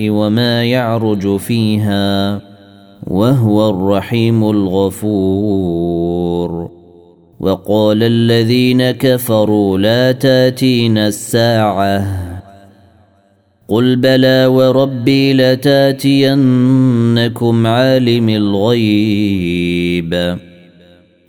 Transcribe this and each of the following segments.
وما يعرج فيها وهو الرحيم الغفور وقال الذين كفروا لا تاتينا الساعه قل بلى وربي لتاتينكم عالم الغيب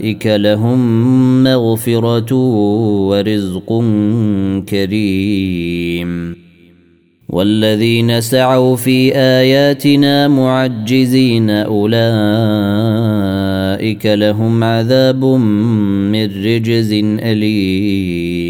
أولئك لهم مغفرة ورزق كريم والذين سعوا في آياتنا معجزين أولئك لهم عذاب من رجز أليم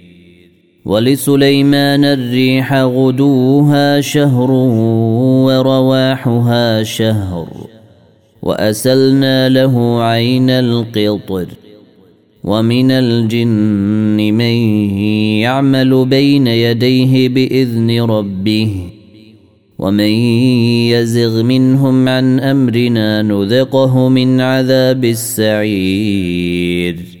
ولسليمان الريح غدوها شهر ورواحها شهر واسلنا له عين القطر ومن الجن من يعمل بين يديه باذن ربه ومن يزغ منهم عن امرنا نذقه من عذاب السعير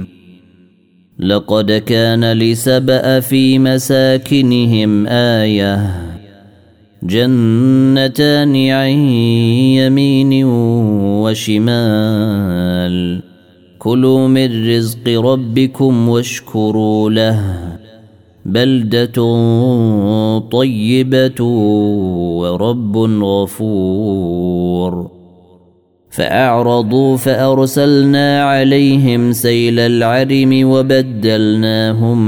لقد كان لسبأ في مساكنهم آية جنتان عن يمين وشمال كلوا من رزق ربكم واشكروا له بلدة طيبة ورب غفور فأعرضوا فأرسلنا عليهم سيل العرم وبدلناهم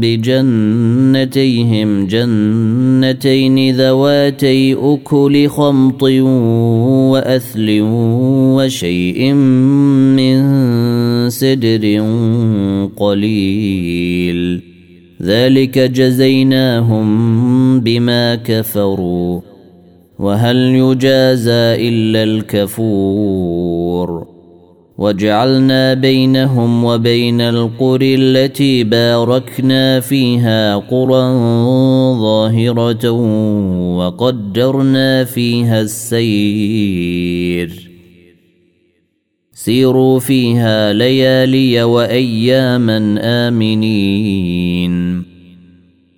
بجنتيهم جنتين ذواتي أكل خمط وأثل وشيء من سدر قليل ذلك جزيناهم بما كفروا وهل يجازى الا الكفور وجعلنا بينهم وبين القرى التي باركنا فيها قرى ظاهره وقدرنا فيها السير سيروا فيها ليالي واياما امنين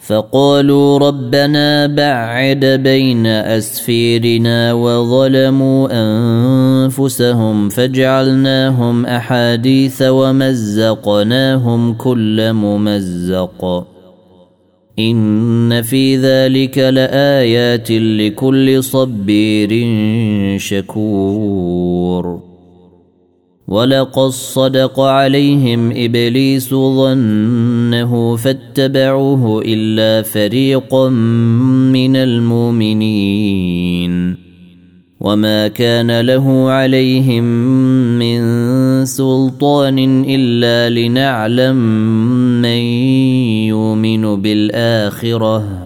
فقالوا ربنا بعد بين اسفيرنا وظلموا انفسهم فجعلناهم احاديث ومزقناهم كل ممزق ان في ذلك لايات لكل صبير شكور ولقد صدق عليهم ابليس ظنه فاتبعوه الا فريقا من المؤمنين وما كان له عليهم من سلطان الا لنعلم من يؤمن بالاخره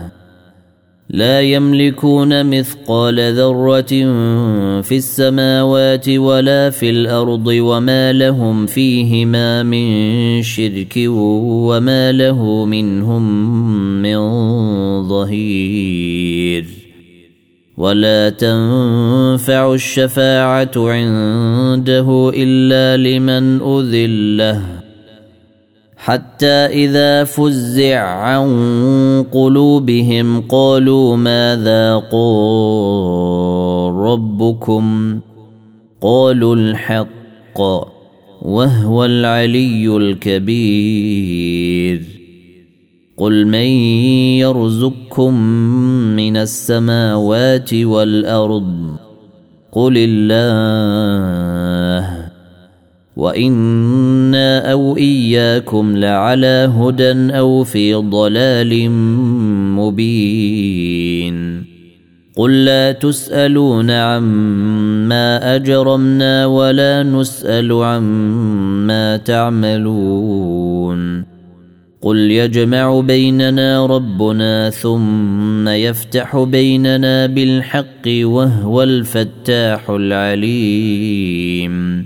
لا يملكون مثقال ذره في السماوات ولا في الارض وما لهم فيهما من شرك وما له منهم من ظهير ولا تنفع الشفاعه عنده الا لمن أذله حتى اذا فزع عن قلوبهم قالوا ماذا قال ربكم قالوا الحق وهو العلي الكبير قل من يرزقكم من السماوات والارض قل الله وانا او اياكم لعلى هدى او في ضلال مبين قل لا تسالون عما اجرمنا ولا نسال عما تعملون قل يجمع بيننا ربنا ثم يفتح بيننا بالحق وهو الفتاح العليم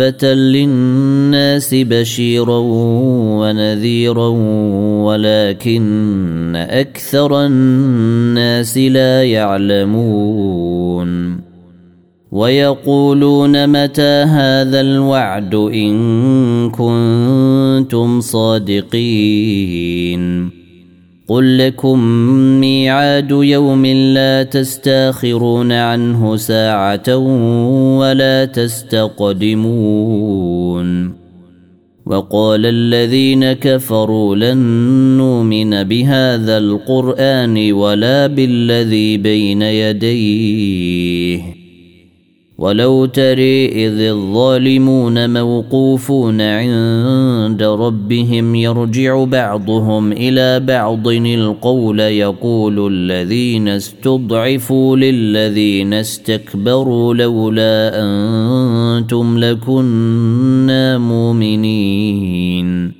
كافة للناس بشيرا ونذيرا ولكن أكثر الناس لا يعلمون ويقولون متى هذا الوعد إن كنتم صادقين قل لكم ميعاد يوم لا تستاخرون عنه ساعة ولا تستقدمون وقال الذين كفروا لن نؤمن بهذا القرآن ولا بالذي بين يديه ولو تري إذ الظالمون موقوفون عند ربهم يرجع بعضهم إلى بعض القول يقول الذين استضعفوا للذين استكبروا لولا أنتم لكنا مؤمنين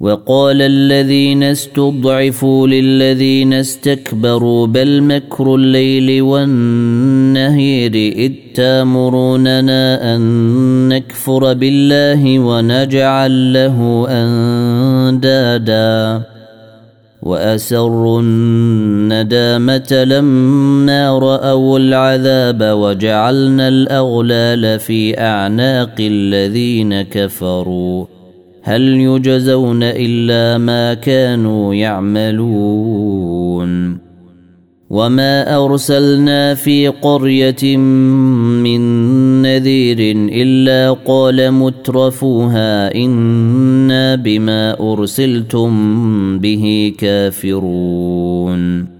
وقال الذين استضعفوا للذين استكبروا بل مكر الليل والنهير اذ تامروننا ان نكفر بالله ونجعل له اندادا واسروا الندامه لما راوا العذاب وجعلنا الاغلال في اعناق الذين كفروا هل يجزون الا ما كانوا يعملون وما ارسلنا في قريه من نذير الا قال مترفوها انا بما ارسلتم به كافرون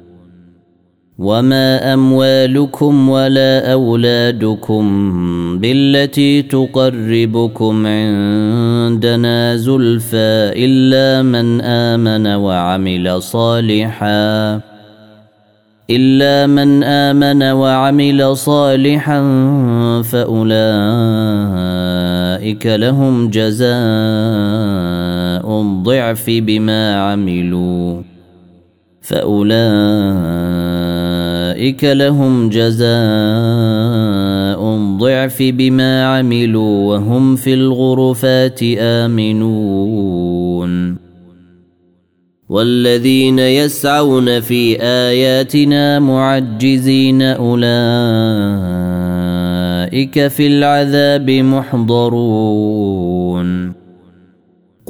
وما اموالكم ولا اولادكم بالتي تقربكم عندنا زلفى الا من امن وعمل صالحا الا من امن وعمل صالحا فاولئك لهم جزاء الضعف بما عملوا فاولئك أولئك لهم جزاء ضعف بما عملوا وهم في الغرفات آمنون والذين يسعون في آياتنا معجزين أولئك في العذاب محضرون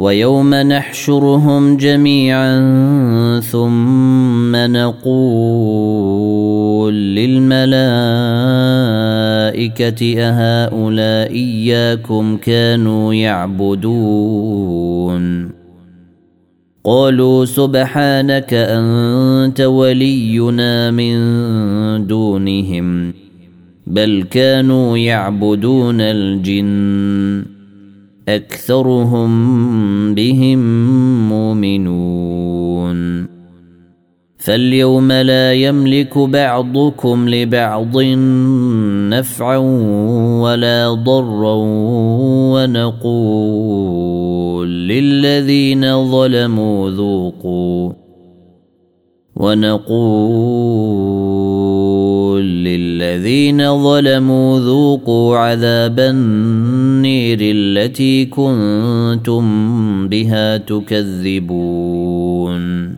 ويوم نحشرهم جميعا ثم نقول للملائكه اهؤلاء اياكم كانوا يعبدون قالوا سبحانك انت ولينا من دونهم بل كانوا يعبدون الجن اكثرهم بهم مؤمنون فاليوم لا يملك بعضكم لبعض نفعا ولا ضرا ونقول للذين ظلموا ذوقوا ونقول للذين ظلموا ذوقوا عذاب النير التي كنتم بها تكذبون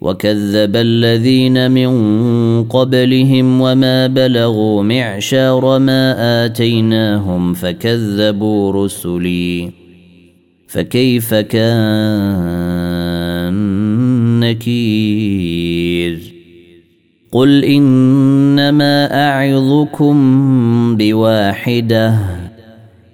وكذب الذين من قبلهم وما بلغوا معشار ما اتيناهم فكذبوا رسلي فكيف كان نكير قل انما اعظكم بواحده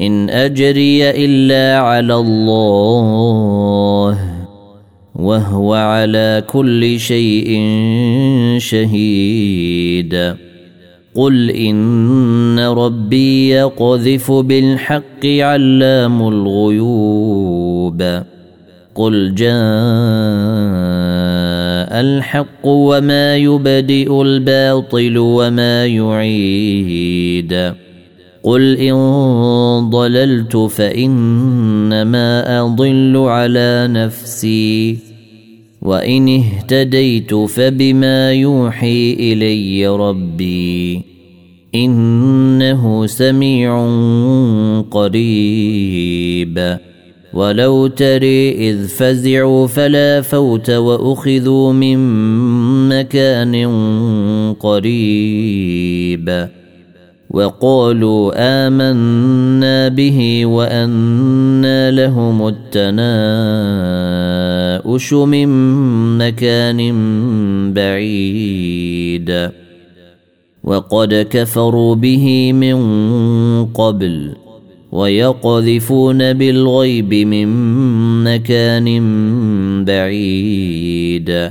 ان اجري الا على الله وهو على كل شيء شهيد قل ان ربي يقذف بالحق علام الغيوب قل جاء الحق وما يبدئ الباطل وما يعيد قل إن ضللت فإنما أضل على نفسي وإن اهتديت فبما يوحي إلي ربي إنه سميع قريب ولو تري إذ فزعوا فلا فوت وأخذوا من مكان قريب وقالوا آمنا به وأنا لهم التناؤش من مكان بعيد وقد كفروا به من قبل ويقذفون بالغيب من مكان بعيد